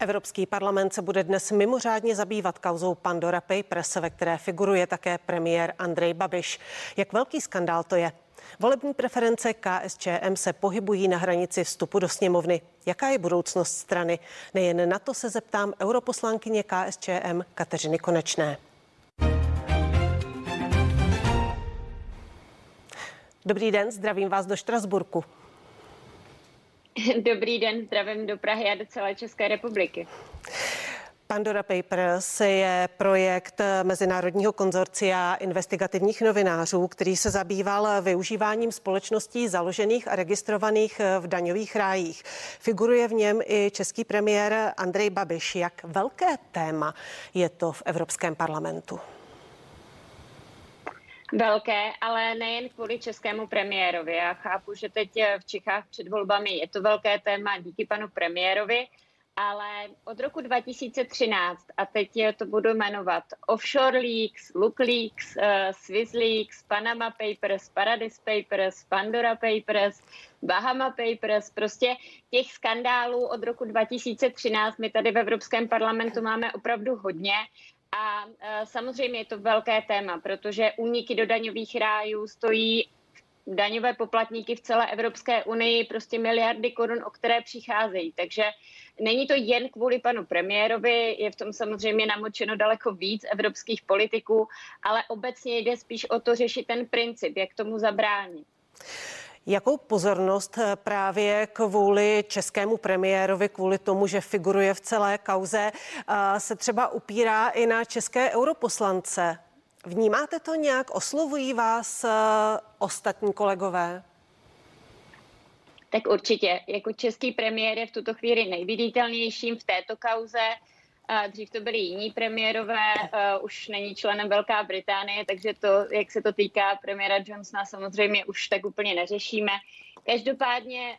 Evropský parlament se bude dnes mimořádně zabývat kauzou Pandora Papers, ve které figuruje také premiér Andrej Babiš. Jak velký skandál to je? Volební preference KSČM se pohybují na hranici vstupu do sněmovny. Jaká je budoucnost strany? Nejen na to se zeptám europoslankyně KSČM Kateřiny Konečné. Dobrý den, zdravím vás do Štrasburku. Dobrý den, zdravím do Prahy a do celé České republiky. Pandora Papers je projekt Mezinárodního konzorcia investigativních novinářů, který se zabýval využíváním společností založených a registrovaných v daňových rájích. Figuruje v něm i český premiér Andrej Babiš. Jak velké téma je to v Evropském parlamentu? Velké, ale nejen kvůli českému premiérovi. Já chápu, že teď v Čechách před volbami je to velké téma díky panu premiérovi, ale od roku 2013, a teď to budu jmenovat, Offshore Leaks, Look Leaks, uh, Swiss Leaks, Panama Papers, Paradise Papers, Pandora Papers, Bahama Papers, prostě těch skandálů od roku 2013 my tady v Evropském parlamentu máme opravdu hodně a e, samozřejmě je to velké téma, protože úniky do daňových rájů stojí daňové poplatníky v celé Evropské unii prostě miliardy korun, o které přicházejí. Takže není to jen kvůli panu premiérovi, je v tom samozřejmě namočeno daleko víc evropských politiků, ale obecně jde spíš o to řešit ten princip, jak tomu zabránit. Jakou pozornost eh, právě kvůli českému premiérovi, kvůli tomu, že figuruje v celé kauze, eh, se třeba upírá i na české europoslance? Vnímáte to nějak? Oslovují vás eh, ostatní kolegové? Tak určitě. Jako český premiér je v tuto chvíli nejviditelnějším v této kauze. Dřív to byli jiní premiérové, už není členem Velká Británie, takže to, jak se to týká premiéra Johnsona, samozřejmě už tak úplně neřešíme. Každopádně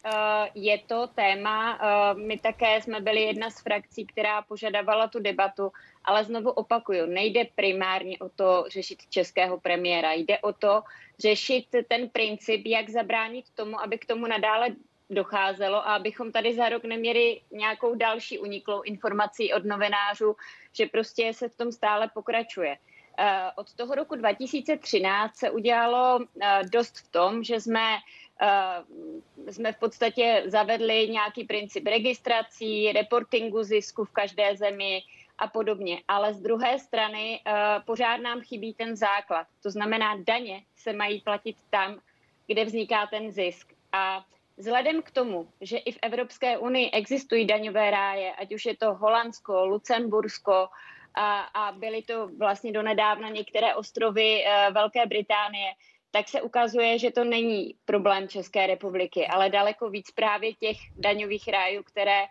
je to téma, my také jsme byli jedna z frakcí, která požadovala tu debatu, ale znovu opakuju, nejde primárně o to řešit českého premiéra, jde o to řešit ten princip, jak zabránit tomu, aby k tomu nadále docházelo a abychom tady za rok neměli nějakou další uniklou informací od novinářů, že prostě se v tom stále pokračuje. Eh, od toho roku 2013 se udělalo eh, dost v tom, že jsme eh, jsme v podstatě zavedli nějaký princip registrací, reportingu zisku v každé zemi a podobně. Ale z druhé strany pořád nám chybí ten základ. To znamená, daně se mají platit tam, kde vzniká ten zisk. A Vzhledem k tomu, že i v Evropské unii existují daňové ráje, ať už je to Holandsko, Lucembursko a, a byly to vlastně donedávna některé ostrovy e, Velké Británie, tak se ukazuje, že to není problém České republiky, ale daleko víc právě těch daňových rájů, které e,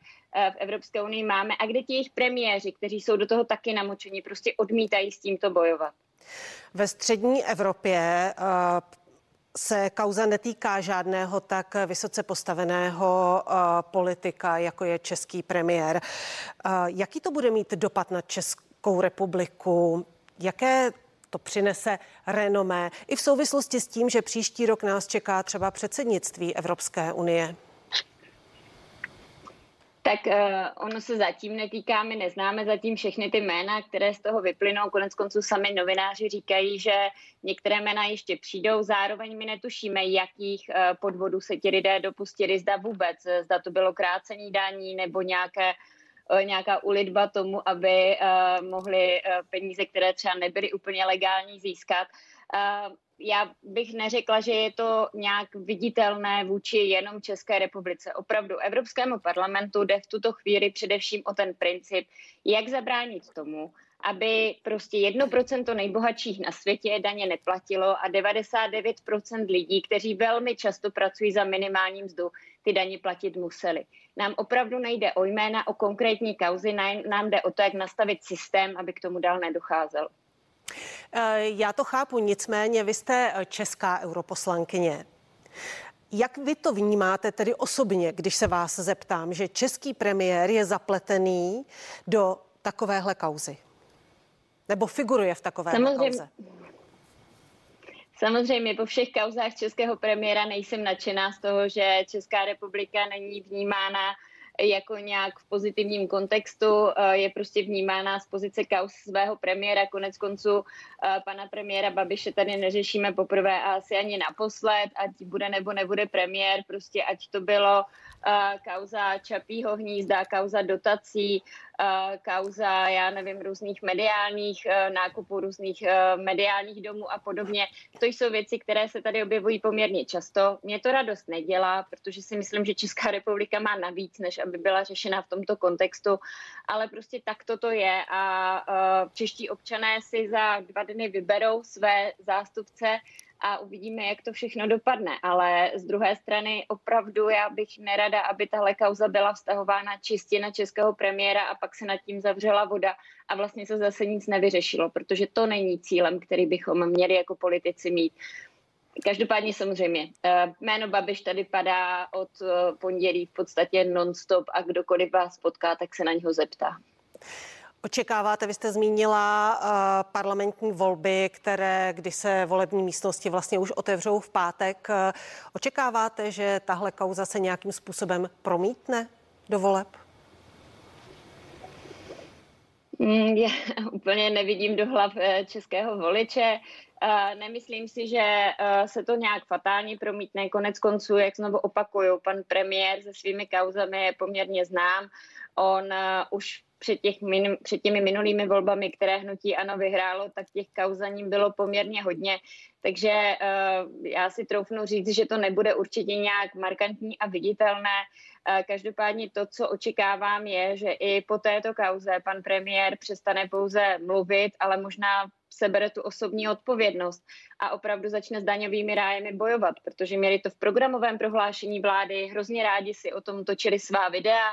v Evropské unii máme a kde ti jejich premiéři, kteří jsou do toho taky namočení, prostě odmítají s tímto bojovat. Ve střední Evropě uh se kauza netýká žádného tak vysoce postaveného uh, politika, jako je český premiér. Uh, jaký to bude mít dopad na Českou republiku? Jaké to přinese renomé i v souvislosti s tím, že příští rok nás čeká třeba předsednictví Evropské unie? Tak uh, ono se zatím netýká, my neznáme zatím všechny ty jména, které z toho vyplynou. Konec konců sami novináři říkají, že některé jména ještě přijdou, zároveň my netušíme, jakých uh, podvodů se ti lidé dopustili, zda vůbec, zda to bylo krácení daní nebo nějaké uh, nějaká ulitba tomu, aby uh, mohli uh, peníze, které třeba nebyly úplně legální, získat. Uh, já bych neřekla, že je to nějak viditelné vůči jenom České republice. Opravdu Evropskému parlamentu jde v tuto chvíli především o ten princip, jak zabránit tomu, aby prostě 1% nejbohatších na světě daně neplatilo a 99% lidí, kteří velmi často pracují za minimální mzdu, ty daně platit museli. Nám opravdu nejde o jména, o konkrétní kauzy, nám jde o to, jak nastavit systém, aby k tomu dál nedocházelo. Eh, já to chápu, nicméně vy jste eh, česká europoslankyně. Jak vy to vnímáte tedy osobně, když se vás zeptám, že český premiér je zapletený do takovéhle kauzy? Nebo figuruje v takové kauze? Samozřejmě po všech kauzách českého premiéra nejsem nadšená z toho, že Česká republika není vnímána jako nějak v pozitivním kontextu, eh, je prostě vnímána z pozice kaus svého premiéra. Konec konců eh, pana premiéra Babiše tady neřešíme poprvé a asi ani naposled, ať bude nebo nebude premiér, prostě ať to bylo kauza Čapího hnízda, kauza dotací, kauza, já nevím, různých mediálních nákupů, různých mediálních domů a podobně. To jsou věci, které se tady objevují poměrně často. Mě to radost nedělá, protože si myslím, že Česká republika má navíc, než aby byla řešena v tomto kontextu, ale prostě tak to je a čeští občané si za dva dny vyberou své zástupce a uvidíme, jak to všechno dopadne. Ale z druhé strany opravdu já bych nerada, aby tahle kauza byla vztahována čistě na českého premiéra a pak se nad tím zavřela voda a vlastně se zase nic nevyřešilo, protože to není cílem, který bychom měli jako politici mít. Každopádně samozřejmě, eh, jméno Babiš tady padá od eh, pondělí v podstatě non-stop a kdokoliv vás potká, tak se na něho zeptá. Očekáváte, vy jste zmínila uh, parlamentní volby, které, kdy se volební místnosti vlastně už otevřou v pátek. Uh, očekáváte, že tahle kauza se nějakým způsobem promítne do voleb? Mm, já úplně nevidím do hlav eh, českého voliče. Nemyslím si, že se to nějak fatálně promítne. Konec konců, jak znovu opakuju, pan premiér se svými kauzami je poměrně znám. On už před, těch min, před těmi minulými volbami, které hnutí ANO vyhrálo, tak těch kauz za ním bylo poměrně hodně. Takže uh, já si troufnu říct, že to nebude určitě nějak markantní a viditelné. Uh, každopádně to, co očekávám, je, že i po této kauze pan premiér přestane pouze mluvit, ale možná sebere tu osobní odpovědnost a opravdu začne s daňovými rájemi bojovat, protože měli to v programovém prohlášení vlády, hrozně rádi si o tom točili svá videa,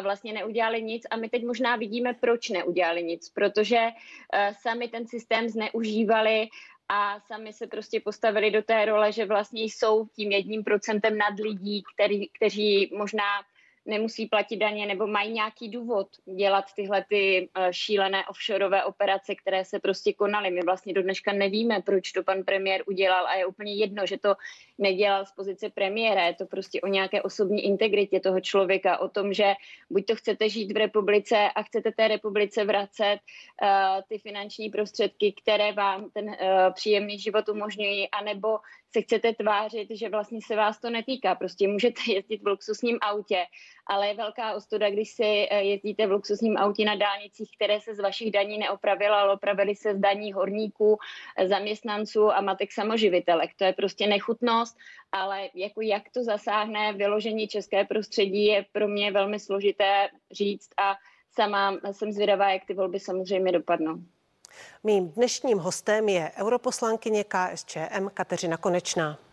a vlastně neudělali nic a my teď možná vidíme, proč neudělali nic, protože uh, sami ten systém zneužívali a sami se prostě postavili do té role, že vlastně jsou tím jedním procentem nad lidí, který, kteří možná nemusí platit daně nebo mají nějaký důvod dělat tyhle ty eh, šílené offshoreové operace, které se prostě konaly. My vlastně do dneška nevíme, proč to pan premiér udělal a je úplně jedno, že to nedělal z pozice premiéra. Je to prostě o nějaké osobní integritě toho člověka, o tom, že buď to chcete žít v republice a chcete té republice vracet uh, ty finanční prostředky, které vám ten uh, příjemný život umožňují, anebo se chcete tvářit, že vlastně se vás to netýká. Prostě můžete jezdit v luxusním autě, ale je velká ostuda, když si eh, jezdíte v luxusním autě na dálnicích, které se z vašich daní neopravila, ale opravili se z daní horníků, eh, zaměstnanců a matek samoživitelek. To je prostě nechutnost, ale jako jak to zasáhne vyložení české prostředí je pro mě velmi složité říct a sama jsem zvědavá, jak ty volby samozřejmě dopadnou. Mým dnešním hostem je europoslankyně KSČM Kateřina Konečná.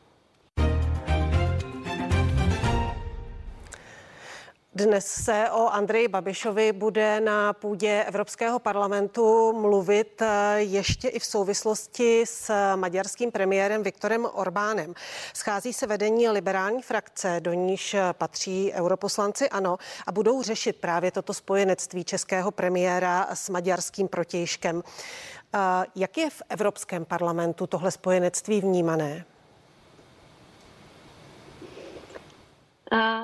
Dnes se o Andreji Babišovi bude na půdě Evropského parlamentu mluvit eh, ještě i v souvislosti s maďarským premiérem Viktorem Orbánem. Schází se vedení liberální frakce, do níž patří europoslanci ANO a budou řešit právě toto spojenectví českého premiéra s maďarským protějškem. Eh, jak je v Evropském parlamentu tohle spojenectví vnímané?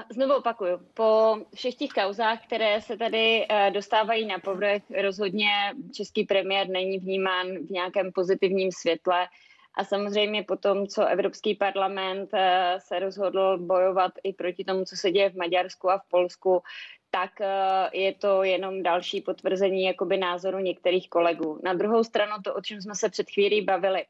Znovu opakuju, po všech těch kauzách, které se tady eh, dostávají na povrch, rozhodně český premiér není vnímán v nějakém pozitivním světle. A samozřejmě po tom, co Evropský parlament eh, se rozhodl bojovat i proti tomu, co se děje v Maďarsku a v Polsku, tak eh, je to jenom další potvrzení jakoby názoru některých kolegů. Na druhou stranu to, o čem jsme se před chvílí bavili,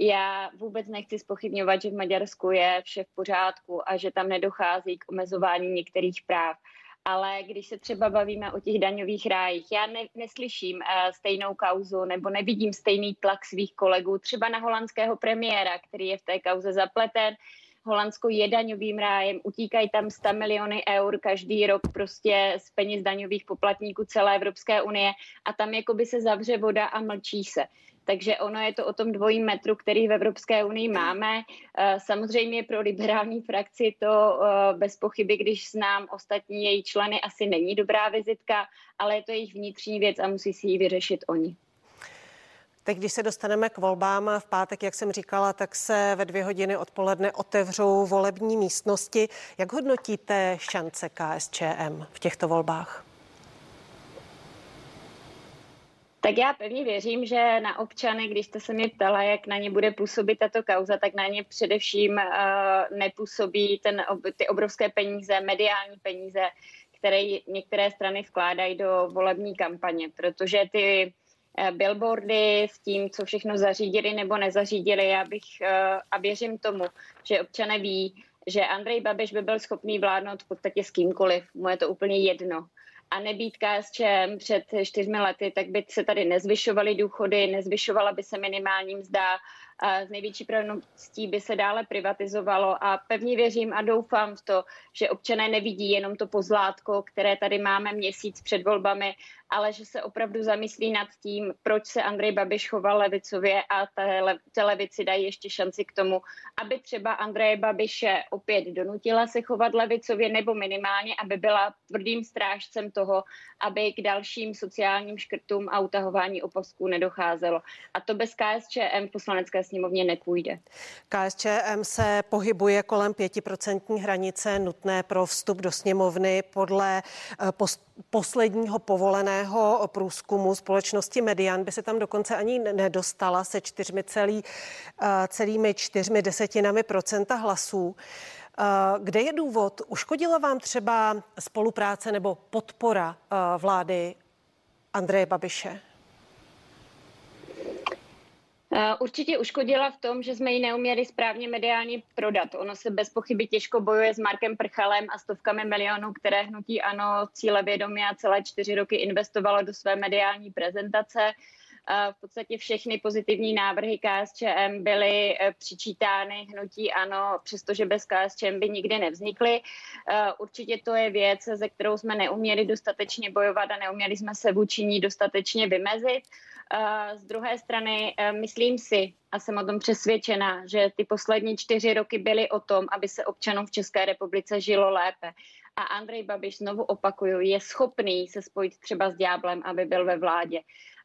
já vůbec nechci spochybňovat, že v Maďarsku je vše v pořádku a že tam nedochází k omezování některých práv. Ale když se třeba bavíme o těch daňových rájích, já ne, neslyším uh, stejnou kauzu nebo nevidím stejný tlak svých kolegů, třeba na holandského premiéra, který je v té kauze zapleten, Holandsko je daňovým rájem, utíkají tam 100 miliony eur každý rok prostě z peněz daňových poplatníků celé Evropské unie a tam jakoby se zavře voda a mlčí se. Takže ono je to o tom dvojím metru, který v Evropské unii máme. Eh, samozřejmě pro liberální frakci to eh, bez pochyby, když znám ostatní její členy, asi není dobrá vizitka, ale je to jejich vnitřní věc a musí si ji vyřešit oni. Teď, když se dostaneme k volbám v pátek, jak jsem říkala, tak se ve dvě hodiny odpoledne otevřou volební místnosti. Jak hodnotíte šance KSČM v těchto volbách? Tak já pevně věřím, že na občany, když jste se mě ptala, jak na ně bude působit tato kauza, tak na ně především uh, nepůsobí ten, ty obrovské peníze, mediální peníze, které některé strany vkládají do volební kampaně, protože ty billboardy s tím, co všechno zařídili nebo nezařídili, já bych uh, a věřím tomu, že občané ví, že Andrej Babiš by byl schopný vládnout v podstatě s kýmkoliv. Mu je to úplně jedno. A nebýt KSČM před čtyřmi lety, tak by se tady nezvyšovaly důchody, nezvyšovala by se minimální mzda, z největší pravděpodobností by se dále privatizovalo a pevně věřím a doufám v to, že občané nevidí jenom to pozlátko, které tady máme měsíc před volbami, ale že se opravdu zamyslí nad tím, proč se Andrej Babiš choval levicově a té levici dají ještě šanci k tomu, aby třeba Andreje Babiše opět donutila se chovat levicově nebo minimálně, aby byla tvrdým strážcem toho, aby k dalším sociálním škrtům a utahování opasků nedocházelo. A to bez KSČM v poslanecké sněmovně nepůjde. KSČM se pohybuje kolem pětiprocentní hranice nutné pro vstup do sněmovny podle eh, posledního povoleného průzkumu společnosti Median by se tam dokonce ani nedostala se čtyřmi celý, eh, celými čtyřmi desetinami procenta hlasů. Eh, kde je důvod? Uškodila vám třeba spolupráce nebo podpora vlády Andreje Babiše? Eh, určitě uškodila v tom, že jsme ji neuměli správně mediálně prodat. Ono se bez pochyby těžko bojuje s Markem Prchalem a stovkami milionů, které hnutí ano cíle vědomě a celé čtyři roky investovalo do své mediální prezentace. Eh, v podstatě všechny pozitivní návrhy KSČM byly eh, přičítány hnutí ano, přestože bez KSČM by nikdy nevznikly. Určitě to je věc, ze kterou jsme neuměli dostatečně bojovat a neuměli jsme se vůči ní dostatečně vymezit. Z druhé strany eh, myslím si a jsem o tom přesvědčena, že ty poslední čtyři roky byly o tom, aby se občanům v České republice žilo lépe. A Andrej Babiš, znovu opakuju, je schopný se spojit třeba s Ďáblem, aby byl ve vládě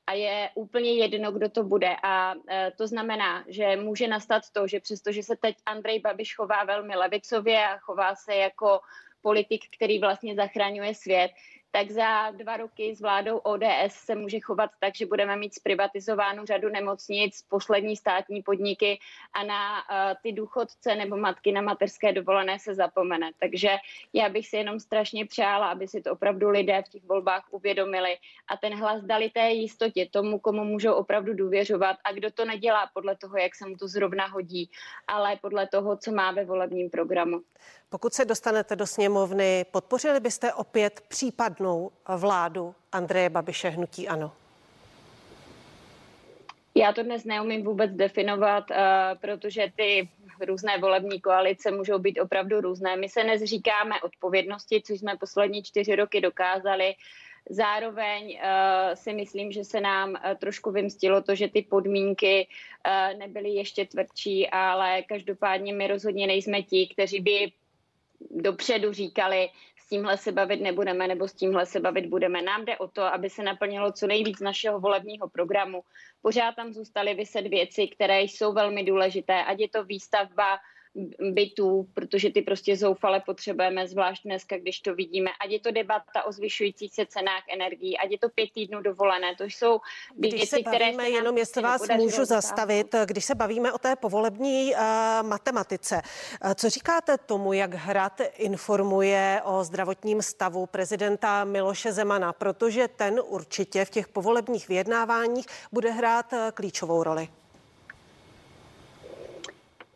a je úplně jedno, kdo to bude. A e, to znamená, že může nastat to, že přestože se teď Andrej Babiš chová velmi levicově a chová se jako politik, který vlastně zachraňuje svět, tak za dva roky s vládou ODS se může chovat tak, že budeme mít zprivatizovánu řadu nemocnic, poslední státní podniky a na uh, ty důchodce nebo matky na materské dovolené se zapomene. Takže já bych si jenom strašně přála, aby si to opravdu lidé v těch volbách uvědomili a ten hlas dali té jistotě tomu, komu můžou opravdu důvěřovat a kdo to nedělá podle toho, jak se mu to zrovna hodí, ale podle toho, co má ve volebním programu. Pokud se dostanete do sněmovny, podpořili byste opět případnou vládu Andreje Babiše hnutí ano? Já to dnes neumím vůbec definovat, uh, protože ty různé volební koalice můžou být opravdu různé. My se nezříkáme odpovědnosti, což jsme poslední čtyři roky dokázali. Zároveň uh, si myslím, že se nám uh, trošku vymstilo to, že ty podmínky nebyly ještě tvrdší, ale každopádně my rozhodně nejsme ti, kteří by dopředu říkali, tímhle se bavit nebudeme nebo s tímhle se bavit budeme. Nám jde o to, aby se naplnilo co nejvíc našeho volebního programu. Pořád tam zůstaly vyset věci, které jsou velmi důležité, ať je to výstavba bytů, protože ty prostě zoufale potřebujeme, zvlášť dneska, když to vidíme. Ať je to debata o zvyšujících se cenách energií, ať je to pět týdnů dovolené, to jsou když věci, se bavíme, které se jenom jestli vás můžu zastavit, když se bavíme o té povolební uh, matematice, uh, co říkáte tomu, jak Hrad informuje o zdravotním stavu prezidenta Miloše Zemana, protože ten určitě v těch povolebních vyjednáváních bude hrát uh, klíčovou roli?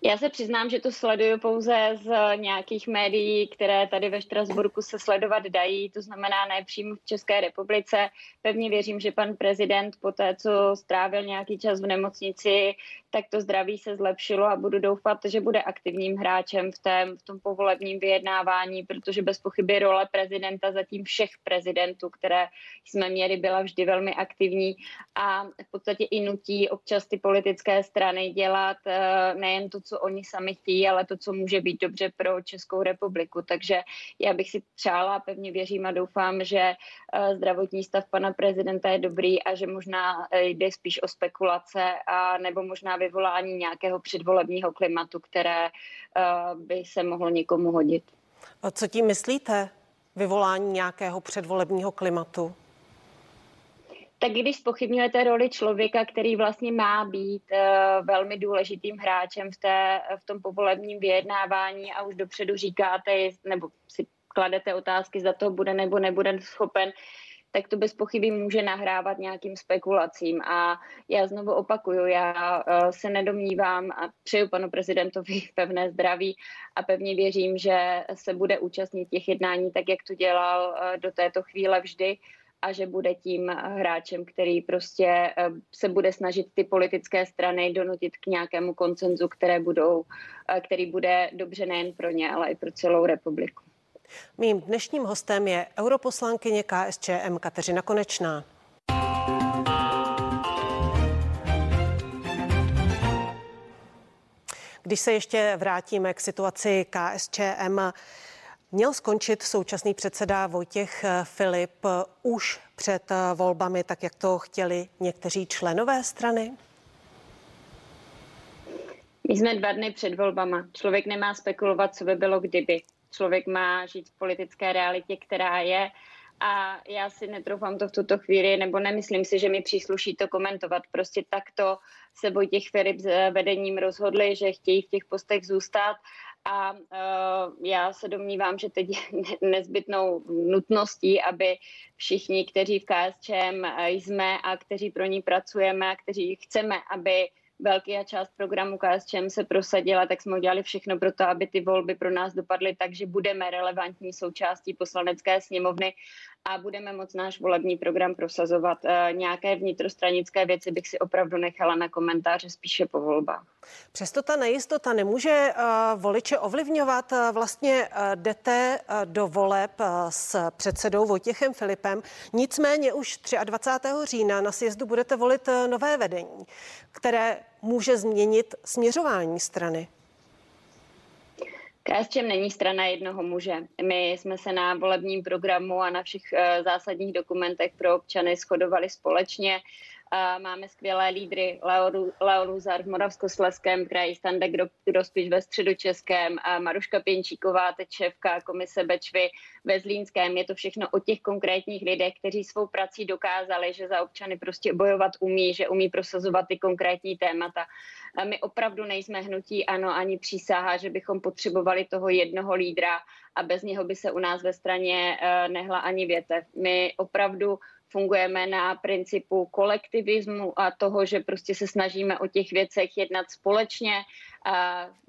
Já se přiznám, že to sleduju pouze z nějakých médií, které tady ve Štrasburku se sledovat dají, to znamená ne přímo v České republice. Pevně věřím, že pan prezident po té, co strávil nějaký čas v nemocnici, tak to zdraví se zlepšilo a budu doufat, že bude aktivním hráčem v, tém, v tom povolebním vyjednávání, protože bez pochyby role prezidenta zatím všech prezidentů, které jsme měli, byla vždy velmi aktivní a v podstatě i nutí občas ty politické strany dělat eh, nejen to, co oni sami chtějí, ale to, co může být dobře pro Českou republiku. Takže já bych si přála, pevně věřím a doufám, že eh, zdravotní stav pana prezidenta je dobrý a že možná eh, jde spíš o spekulace a nebo možná vyvolání nějakého předvolebního klimatu, které by se mohlo někomu hodit. A co tím myslíte? Vyvolání nějakého předvolebního klimatu? Tak když spochybňujete roli člověka, který vlastně má být uh, velmi důležitým hráčem v, té, v tom povolebním vyjednávání a už dopředu říkáte, nebo si kladete otázky, zda to bude nebo nebude schopen, tak to bez pochyby může nahrávat nějakým spekulacím. A já znovu opakuju, já uh, se nedomnívám a přeju panu prezidentovi pevné zdraví a pevně věřím, že se bude účastnit těch jednání tak, jak to dělal uh, do této chvíle vždy a že bude tím hráčem, který prostě eh, se bude snažit ty politické strany donutit k nějakému koncenzu, které budou, eh, který bude dobře nejen pro ně, ale i pro celou republiku. Mým dnešním hostem je europoslankyně KSČM Kateřina Konečná. Když se ještě vrátíme k situaci KSČM, Měl skončit současný předseda Vojtěch Filip už před volbami, tak jak to chtěli někteří členové strany? My jsme dva dny před volbama. Člověk nemá spekulovat, co by bylo kdyby. Člověk má žít v politické realitě, která je. A já si netroufám to v tuto chvíli, nebo nemyslím si, že mi přísluší to komentovat. Prostě takto se Vojtěch Filip s vedením rozhodli, že chtějí v těch postech zůstat a uh, já se domnívám, že teď je nezbytnou nutností, aby všichni, kteří v KSČM jsme a kteří pro ní pracujeme a kteří chceme, aby velká část programu KSČM se prosadila, tak jsme udělali všechno pro to, aby ty volby pro nás dopadly tak, že budeme relevantní součástí poslanecké sněmovny a budeme moc náš volební program prosazovat. Eh, nějaké vnitrostranické věci bych si opravdu nechala na komentáře spíše po volbách. Přesto ta nejistota nemůže uh, voliče ovlivňovat. Uh, vlastně jdete do voleb s předsedou Vojtěchem Filipem. Nicméně už 23. října na sjezdu budete volit nové vedení, které může změnit směřování strany. KSČM není strana jednoho muže. My jsme se na volebním programu a na všech uh, zásadních dokumentech pro občany shodovali společně. Máme skvělé lídry, Leo Luzar v Moravskosleském kraji, Standa Grospič ve středočeském, Maruška Pěnčíková, tečevka komise Bečvy ve Zlínském. Je to všechno o těch konkrétních lidech, kteří svou prací dokázali, že za občany prostě bojovat umí, že umí prosazovat ty konkrétní témata. A my opravdu nejsme hnutí ano ani přísaha, že bychom potřebovali toho jednoho lídra a bez něho by se u nás ve straně eh, nehla ani větev. My opravdu fungujeme na principu kolektivismu a toho, že prostě se snažíme o těch věcech jednat společně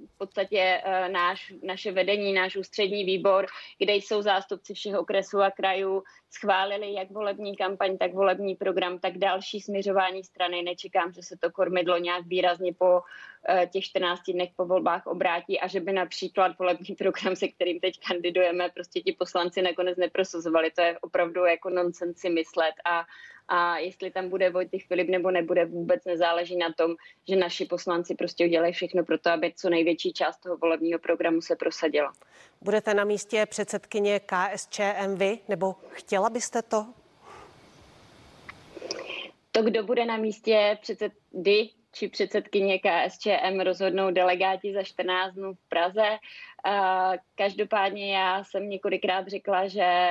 v podstatě e, náš, naše vedení, náš ústřední výbor, kde jsou zástupci všech okresů a krajů, schválili jak volební kampaň, tak volební program, tak další směřování strany. Nečekám, že se to kormidlo nějak výrazně po e, těch 14 dnech po volbách obrátí a že by například volební program, se kterým teď kandidujeme, prostě ti poslanci nakonec neprosazovali. To je opravdu jako nonsenci myslet a a jestli tam bude Vojtěch Filip nebo nebude, vůbec nezáleží na tom, že naši poslanci prostě udělají všechno pro to, aby co největší část toho volebního programu se prosadila. Budete na místě předsedkyně KSČM vy, nebo chtěla byste to? To, kdo bude na místě předsedy či předsedkyně KSČM rozhodnou delegáti za 14 dnů v Praze. Každopádně já jsem několikrát řekla, že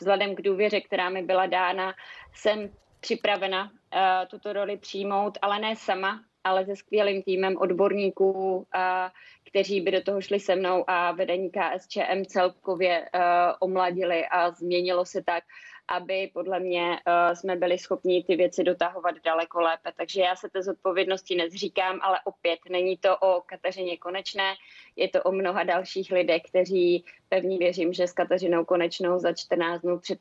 vzhledem k důvěře, která mi byla dána, jsem připravena uh, tuto roli přijmout, ale ne sama, ale se skvělým týmem odborníků, uh, kteří by do toho šli se mnou a vedení KSČM celkově uh, omladili a změnilo se tak, aby podle mě uh, jsme byli schopni ty věci dotahovat daleko lépe. Takže já se té zodpovědnosti nezříkám, ale opět není to o Kateřině Konečné, je to o mnoha dalších lidech, kteří pevně věřím, že s Kateřinou Konečnou za 14 dnů před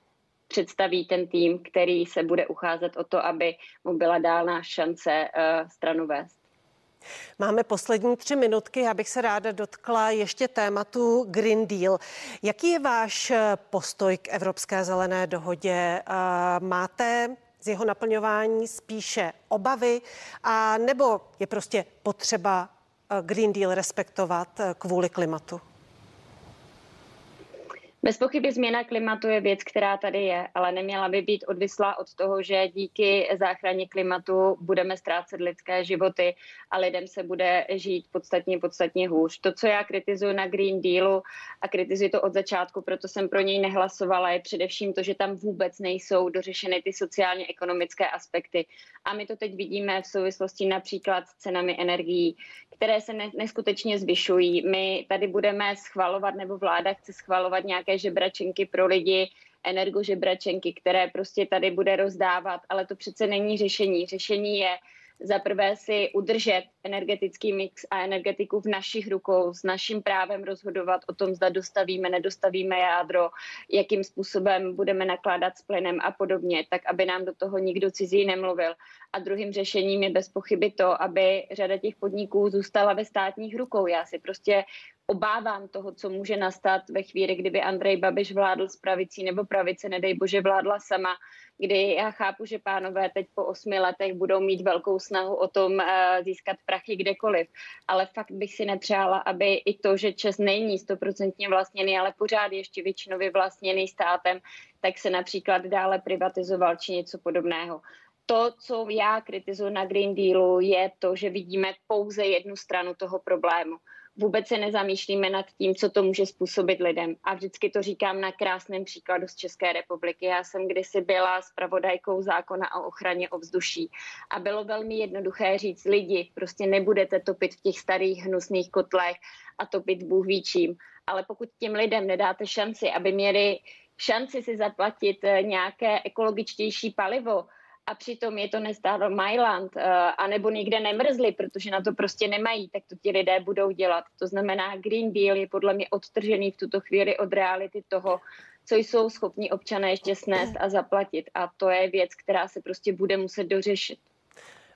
představí ten tým, který se bude ucházet o to, aby mu byla dána šance uh, stranu vést. Máme poslední tři minutky, abych se ráda dotkla ještě tématu Green Deal. Jaký je váš eh, postoj k Evropské zelené dohodě? Eh, máte z jeho naplňování spíše obavy, a nebo je prostě potřeba Green Deal respektovat kvůli klimatu? Bez pochyby změna klimatu je věc, která tady je, ale neměla by být odvislá od toho, že díky záchraně klimatu budeme ztrácet lidské životy a lidem se bude žít podstatně, podstatně hůř. To, co já kritizuji na Green Dealu a kritizuji to od začátku, proto jsem pro něj nehlasovala, je především to, že tam vůbec nejsou dořešeny ty sociálně-ekonomické aspekty. A my to teď vidíme v souvislosti například s cenami energií, které se neskutečně zvyšují. My tady budeme schvalovat, nebo vláda chce schvalovat nějaké žebračenky pro lidi, energožebračenky, které prostě tady bude rozdávat, ale to přece není řešení. Řešení je za prvé si udržet energetický mix a energetiku v našich rukou, s naším právem rozhodovat o tom, zda dostavíme, nedostavíme jádro, jakým způsobem budeme nakládat s plynem a podobně, tak aby nám do toho nikdo cizí nemluvil. A druhým řešením je bez pochyby to, aby řada těch podniků zůstala ve státních rukou. Já si prostě obávám toho, co může nastat ve chvíli, kdyby Andrej Babiš vládl s pravicí nebo pravice, nedej bože, vládla sama, kdy já chápu, že pánové teď po osmi letech budou mít velkou snahu o tom uh, získat prachy kdekoliv, ale fakt bych si nepřála, aby i to, že Čes není stoprocentně vlastněný, ale pořád ještě většinově vlastněný státem, tak se například dále privatizoval či něco podobného. To, co já kritizuji na Green Dealu, je to, že vidíme pouze jednu stranu toho problému vůbec se nezamýšlíme nad tím, co to může způsobit lidem. A vždycky to říkám na krásném příkladu z České republiky. Já jsem kdysi byla s pravodajkou zákona o ochraně ovzduší a bylo velmi jednoduché říct lidi, prostě nebudete topit v těch starých hnusných kotlech a topit Bůh ví čím. Ale pokud těm lidem nedáte šanci, aby měli šanci si zaplatit eh, nějaké ekologičtější palivo, a přitom je to nestálo Mailand, uh, anebo nikde nemrzli, protože na to prostě nemají, tak to ti lidé budou dělat. To znamená, Green Deal je podle mě odtržený v tuto chvíli od reality toho, co jsou schopni občané ještě snést a zaplatit. A to je věc, která se prostě bude muset dořešit.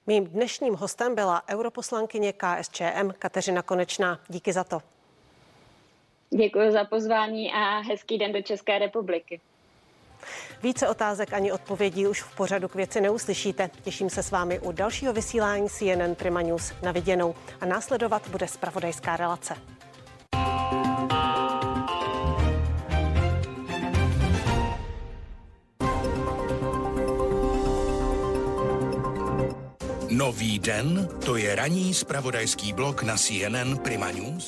Mým dnešním hostem byla europoslankyně KSČM Kateřina Konečná. Díky za to. Děkuji za pozvání a hezký den do České republiky. Více otázek ani odpovědí už v pořadu k věci neuslyšíte. Těším se s vámi u dalšího vysílání CNN Prima News na viděnou a následovat bude spravodajská relace. Nový den, to je ranní spravodajský blok na CNN Prima News.